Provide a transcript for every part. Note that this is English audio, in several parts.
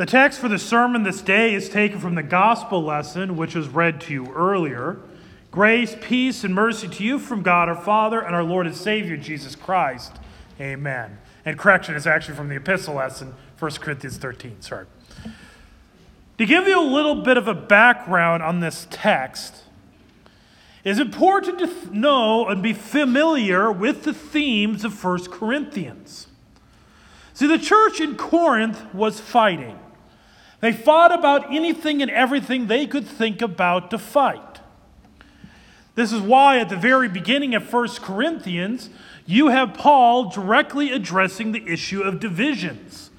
The text for the sermon this day is taken from the gospel lesson, which was read to you earlier. Grace, peace, and mercy to you from God our Father and our Lord and Savior, Jesus Christ. Amen. And correction is actually from the epistle lesson, 1 Corinthians 13. Sorry. To give you a little bit of a background on this text, it is important to know and be familiar with the themes of 1 Corinthians. See, the church in Corinth was fighting. They fought about anything and everything they could think about to fight. This is why, at the very beginning of 1 Corinthians, you have Paul directly addressing the issue of divisions.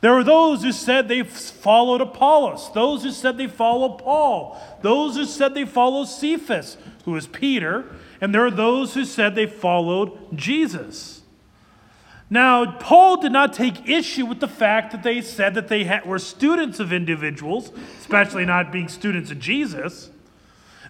There were those who said they followed Apollos, those who said they followed Paul, those who said they followed Cephas, who is Peter, and there are those who said they followed Jesus. Now, Paul did not take issue with the fact that they said that they had, were students of individuals, especially not being students of Jesus.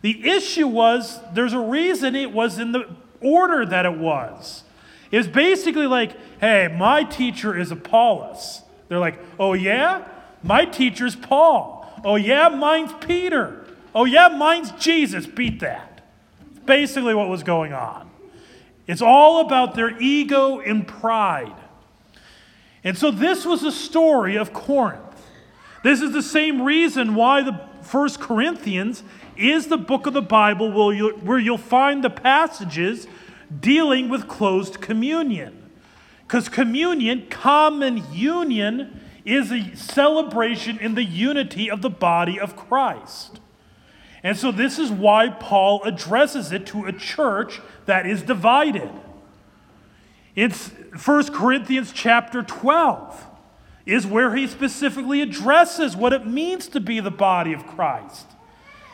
The issue was there's a reason it was in the order that it was. It was basically like, hey, my teacher is Apollos. They're like, oh, yeah? My teacher's Paul. Oh, yeah? Mine's Peter. Oh, yeah? Mine's Jesus. Beat that. Basically, what was going on. It's all about their ego and pride. And so this was a story of Corinth. This is the same reason why the First Corinthians is the book of the Bible where you'll find the passages dealing with closed communion. Because communion, common union, is a celebration in the unity of the body of Christ. And so this is why Paul addresses it to a church that is divided. It's 1 Corinthians chapter 12 is where he specifically addresses what it means to be the body of Christ.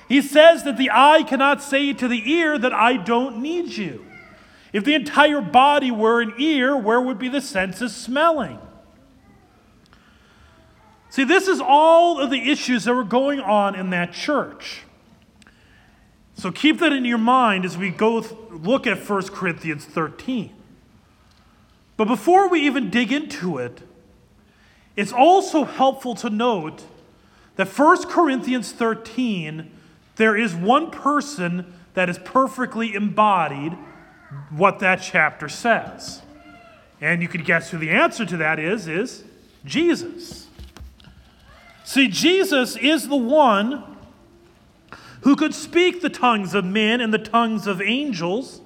He says that the eye cannot say to the ear that I don't need you. If the entire body were an ear, where would be the sense of smelling? See, this is all of the issues that were going on in that church. So keep that in your mind as we go th- look at 1 Corinthians 13. But before we even dig into it, it's also helpful to note that 1 Corinthians 13, there is one person that is perfectly embodied what that chapter says. And you could guess who the answer to that is is Jesus. See, Jesus is the one who could speak the tongues of men and the tongues of angels.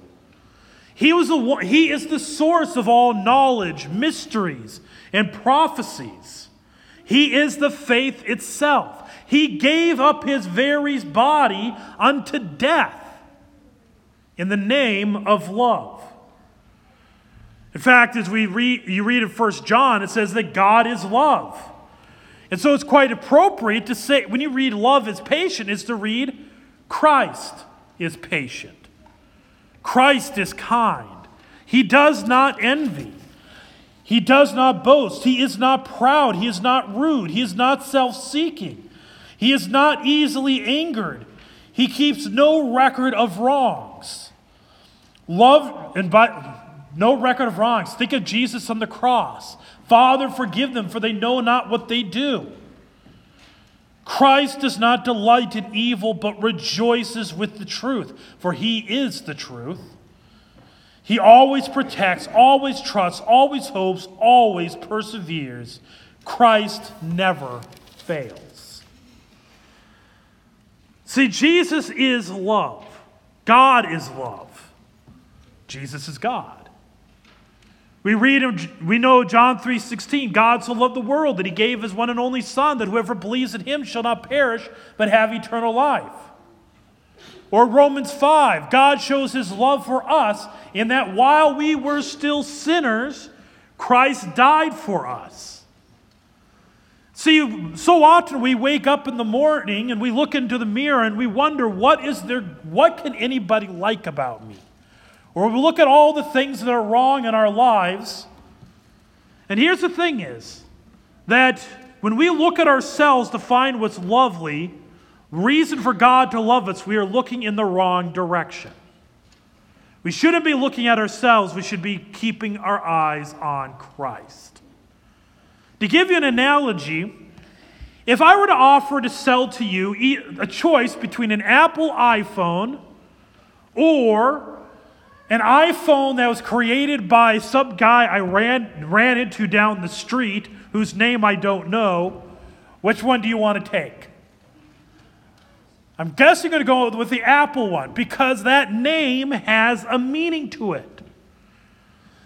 He, was the, he is the source of all knowledge, mysteries, and prophecies. He is the faith itself. He gave up his very body unto death in the name of love. In fact, as we read, you read in 1 John, it says that God is love. And so it's quite appropriate to say, when you read love is patient, is to read Christ is patient. Christ is kind. He does not envy. He does not boast. He is not proud. He is not rude. He is not self seeking. He is not easily angered. He keeps no record of wrongs. Love and by no record of wrongs. Think of Jesus on the cross. Father, forgive them, for they know not what they do. Christ does not delight in evil, but rejoices with the truth, for he is the truth. He always protects, always trusts, always hopes, always perseveres. Christ never fails. See, Jesus is love. God is love. Jesus is God. We read we know John 3:16, God so loved the world that he gave his one and only son that whoever believes in him shall not perish but have eternal life. Or Romans 5, God shows his love for us in that while we were still sinners, Christ died for us. See, so often we wake up in the morning and we look into the mirror and we wonder, what is there, what can anybody like about me? Or we look at all the things that are wrong in our lives. And here's the thing is that when we look at ourselves to find what's lovely, reason for God to love us, we are looking in the wrong direction. We shouldn't be looking at ourselves, we should be keeping our eyes on Christ. To give you an analogy, if I were to offer to sell to you a choice between an Apple iPhone or an iPhone that was created by some guy I ran, ran into down the street whose name I don't know, which one do you want to take? I'm guessing you're going to go with the Apple one because that name has a meaning to it.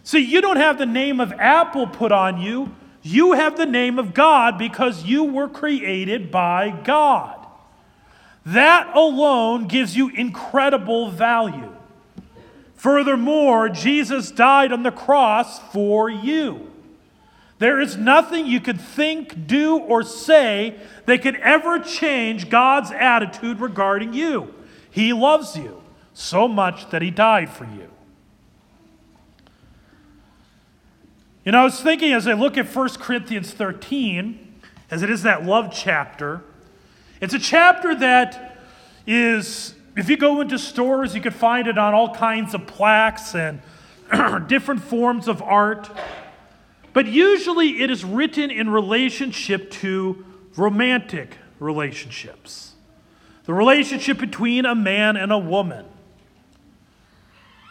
See, you don't have the name of Apple put on you, you have the name of God because you were created by God. That alone gives you incredible value. Furthermore, Jesus died on the cross for you. There is nothing you could think, do, or say that could ever change God's attitude regarding you. He loves you so much that He died for you. You know, I was thinking as I look at 1 Corinthians 13, as it is that love chapter, it's a chapter that is, if you go into stores, you could find it on all kinds of plaques and different forms of art. But usually it is written in relationship to romantic relationships, the relationship between a man and a woman.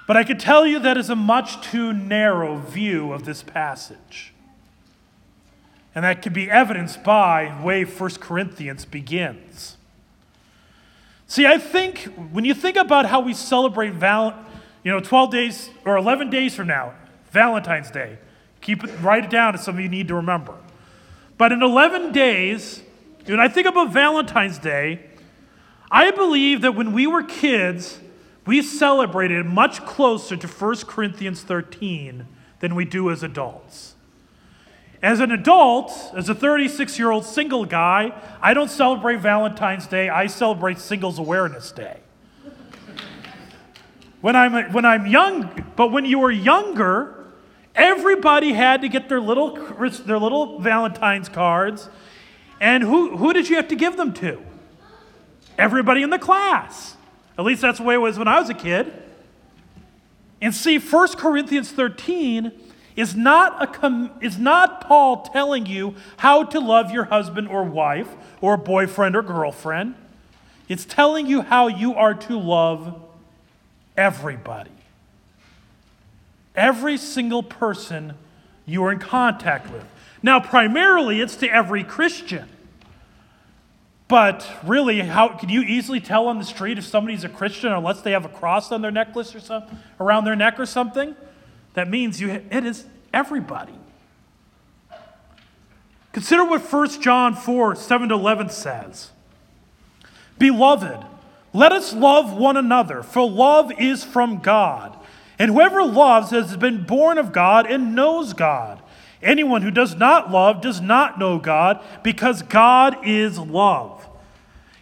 But I could tell you that is a much too narrow view of this passage. And that can be evidenced by the way 1 Corinthians begins. See, I think when you think about how we celebrate val- you know, 12 days or 11 days from now, Valentine's Day, keep it, write it down as some of you need to remember. But in 11 days, when I think about Valentine's Day, I believe that when we were kids, we celebrated much closer to 1 Corinthians 13 than we do as adults. As an adult, as a 36 year old single guy, I don't celebrate Valentine's Day, I celebrate Singles Awareness Day. When I'm, when I'm young, but when you were younger, everybody had to get their little, their little Valentine's cards. And who, who did you have to give them to? Everybody in the class. At least that's the way it was when I was a kid. And see, 1 Corinthians 13 is not, a com- is not Paul telling you how to love your husband or wife or boyfriend or girlfriend. It's telling you how you are to love everybody. Every single person you are in contact with. Now, primarily, it's to every Christian. But really, how can you easily tell on the street if somebody's a Christian unless they have a cross on their necklace or something around their neck or something? That means you it is everybody. Consider what 1 John 4, 7 to 11 says. Beloved, let us love one another, for love is from God. And whoever loves has been born of God and knows God. Anyone who does not love does not know God, because God is love.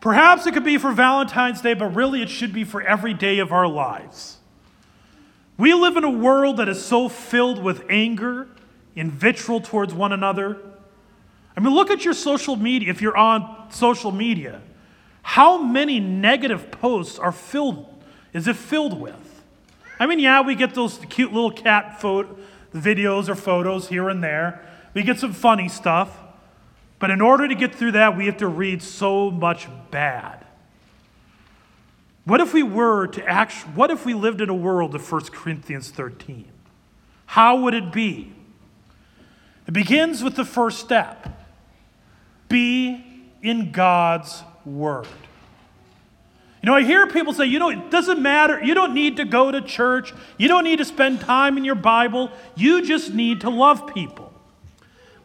Perhaps it could be for Valentine's Day, but really it should be for every day of our lives. We live in a world that is so filled with anger and vitriol towards one another. I mean, look at your social media, if you're on social media. How many negative posts are filled, is it filled with? I mean, yeah, we get those cute little cat photo, videos or photos here and there. We get some funny stuff. But in order to get through that, we have to read so much bad. What if we were to act, what if we lived in a world of 1 Corinthians 13? How would it be? It begins with the first step be in God's Word. You know, I hear people say, you know, it doesn't matter. You don't need to go to church. You don't need to spend time in your Bible. You just need to love people.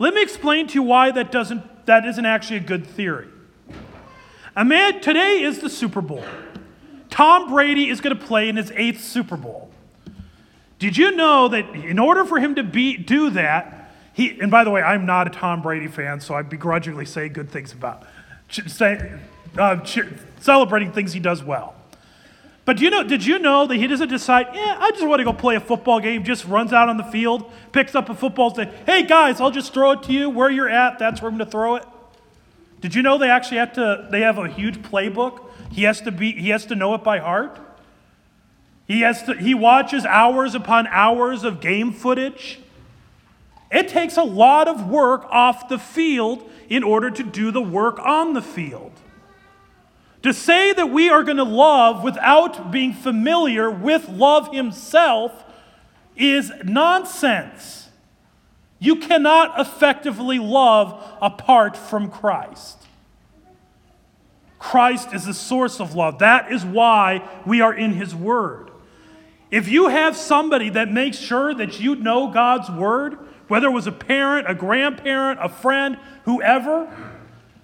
Let me explain to you why that doesn't that isn't actually a good theory. Man today is the Super Bowl. Tom Brady is going to play in his eighth Super Bowl. Did you know that in order for him to be, do that, he, and by the way, I'm not a Tom Brady fan, so I begrudgingly say good things about, say, uh, celebrating things he does well. But do you know, did you know that he doesn't decide, yeah, I just want to go play a football game, just runs out on the field, picks up a football, say, hey guys, I'll just throw it to you where you're at, that's where I'm going to throw it? Did you know they actually have to, they have a huge playbook he has to be he has to know it by heart. He has to he watches hours upon hours of game footage. It takes a lot of work off the field in order to do the work on the field. To say that we are going to love without being familiar with love himself is nonsense. You cannot effectively love apart from Christ. Christ is the source of love. That is why we are in His Word. If you have somebody that makes sure that you know God's Word, whether it was a parent, a grandparent, a friend, whoever,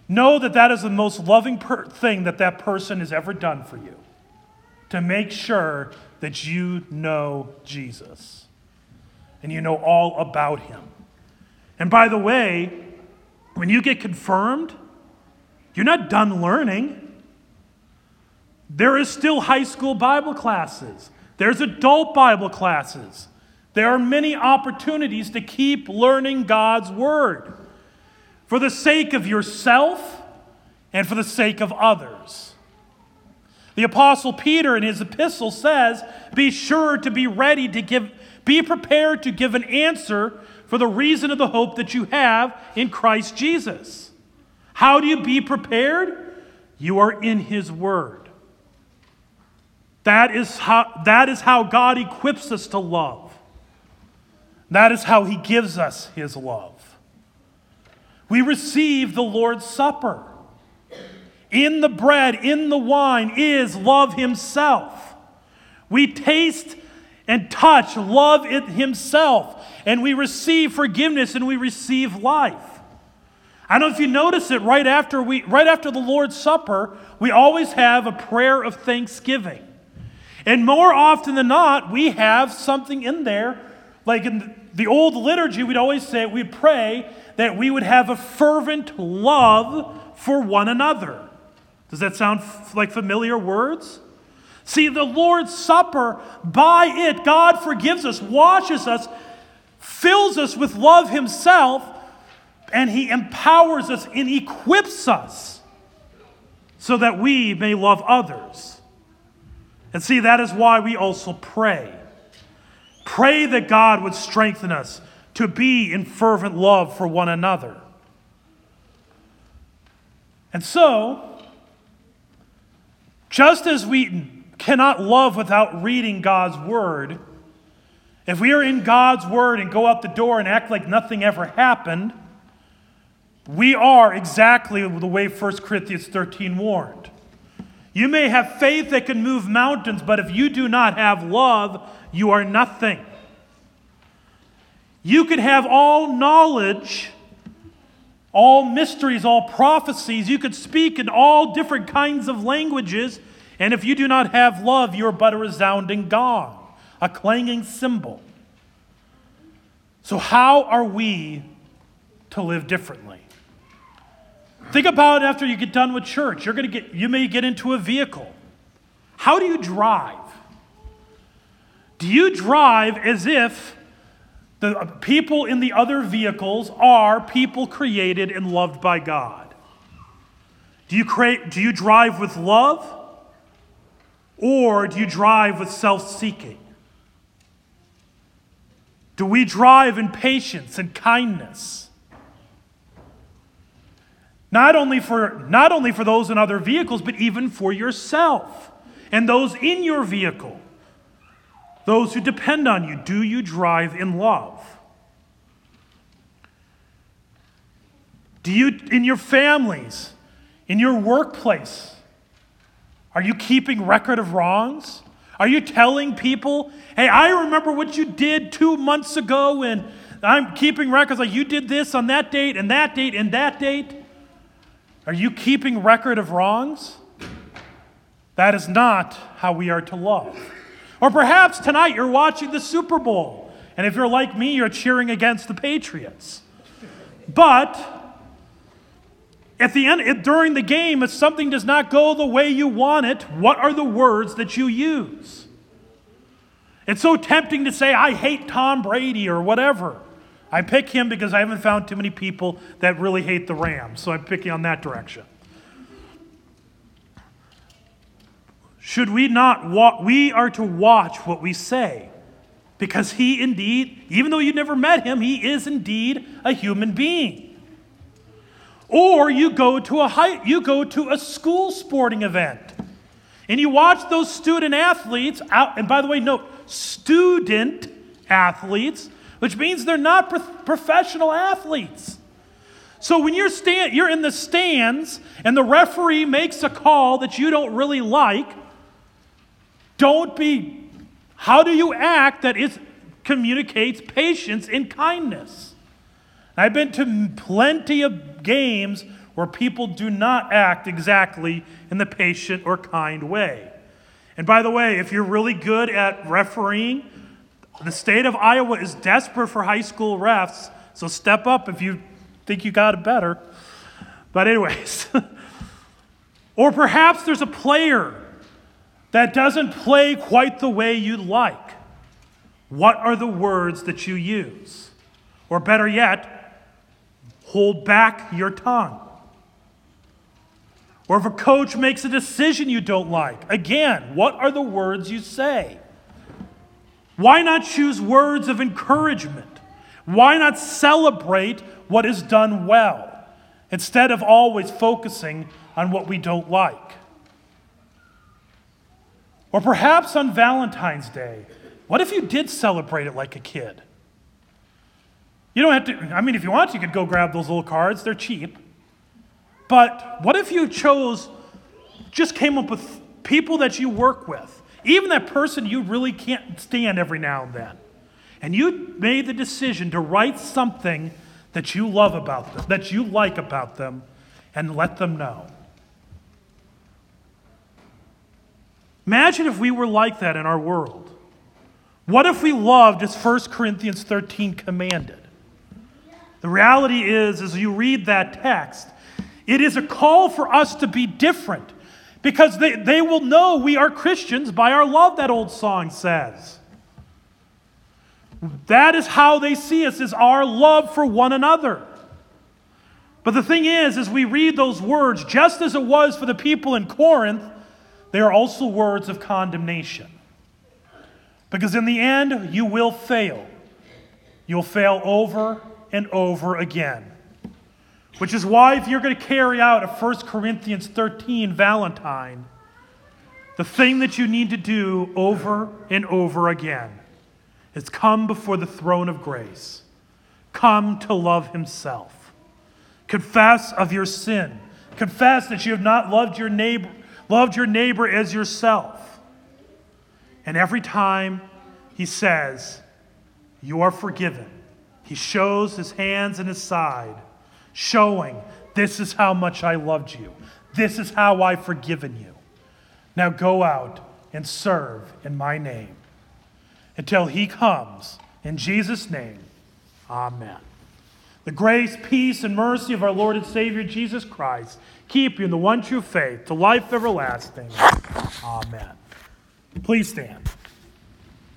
know that that is the most loving per- thing that that person has ever done for you. To make sure that you know Jesus and you know all about Him. And by the way, when you get confirmed, you're not done learning. There is still high school Bible classes. There's adult Bible classes. There are many opportunities to keep learning God's Word for the sake of yourself and for the sake of others. The Apostle Peter in his epistle says, Be sure to be ready to give, be prepared to give an answer for the reason of the hope that you have in Christ Jesus. How do you be prepared? You are in His Word. That is how, that is how God equips us to love. That is how He gives us His love. We receive the Lord's Supper. In the bread, in the wine, is love Himself. We taste and touch love it Himself, and we receive forgiveness and we receive life. I don't know if you notice it right after we right after the Lord's Supper, we always have a prayer of thanksgiving. And more often than not, we have something in there, like in the old liturgy, we'd always say, we'd pray that we would have a fervent love for one another. Does that sound f- like familiar words? See, the Lord's Supper, by it, God forgives us, washes us, fills us with love Himself, and He empowers us and equips us so that we may love others. And see, that is why we also pray. Pray that God would strengthen us to be in fervent love for one another. And so, just as we cannot love without reading God's Word, if we are in God's Word and go out the door and act like nothing ever happened, we are exactly the way 1 Corinthians 13 warned. You may have faith that can move mountains, but if you do not have love, you are nothing. You could have all knowledge, all mysteries, all prophecies. You could speak in all different kinds of languages, and if you do not have love, you are but a resounding gong, a clanging cymbal. So, how are we to live differently? Think about after you get done with church. You're going to get you may get into a vehicle. How do you drive? Do you drive as if the people in the other vehicles are people created and loved by God? Do you create do you drive with love or do you drive with self-seeking? Do we drive in patience and kindness? Not only for, not only for those in other vehicles, but even for yourself and those in your vehicle. Those who depend on you. Do you drive in love? Do you, in your families, In your workplace, are you keeping record of wrongs? Are you telling people, hey, I remember what you did two months ago, and I'm keeping records like you did this on that date, and that date, and that date? Are you keeping record of wrongs? That is not how we are to love. Or perhaps tonight you're watching the Super Bowl, and if you're like me, you're cheering against the Patriots. But at the end, during the game, if something does not go the way you want it, what are the words that you use? It's so tempting to say, I hate Tom Brady or whatever. I pick him because I haven't found too many people that really hate the Rams, so I'm picking on that direction. Should we not walk? We are to watch what we say because he indeed, even though you never met him, he is indeed a human being. Or you go to a high, you go to a school sporting event. And you watch those student athletes out, and by the way, note, student athletes, which means they're not pro- professional athletes. So when you're stand, you're in the stands and the referee makes a call that you don't really like, don't be how do you act that it communicates patience and kindness? I've been to plenty of games where people do not act exactly in the patient or kind way. And by the way, if you're really good at refereeing, the state of Iowa is desperate for high school refs, so step up if you think you got it better. But, anyways, or perhaps there's a player that doesn't play quite the way you'd like. What are the words that you use? Or better yet, hold back your tongue. Or if a coach makes a decision you don't like, again, what are the words you say? Why not choose words of encouragement? Why not celebrate what is done well instead of always focusing on what we don't like? Or perhaps on Valentine's Day, what if you did celebrate it like a kid? You don't have to, I mean, if you want, you could go grab those little cards, they're cheap. But what if you chose, just came up with people that you work with, even that person you really can't stand every now and then, and you made the decision to write something that you love about them, that you like about them, and let them know? Imagine if we were like that in our world. What if we loved as 1 Corinthians 13 commanded? The reality is, as you read that text, it is a call for us to be different because they, they will know we are Christians by our love, that old song says. That is how they see us, is our love for one another. But the thing is, as we read those words, just as it was for the people in Corinth, they are also words of condemnation. Because in the end, you will fail. You'll fail over and over again. Which is why, if you're going to carry out a 1 Corinthians 13 Valentine, the thing that you need to do over and over again is come before the throne of grace. Come to love Himself. Confess of your sin. Confess that you have not loved your neighbor, loved your neighbor as yourself. And every time He says, You are forgiven he shows his hands and his side, showing, This is how much I loved you. This is how I've forgiven you. Now go out and serve in my name. Until he comes, in Jesus' name, amen. The grace, peace, and mercy of our Lord and Savior Jesus Christ keep you in the one true faith to life everlasting. Amen. Please stand.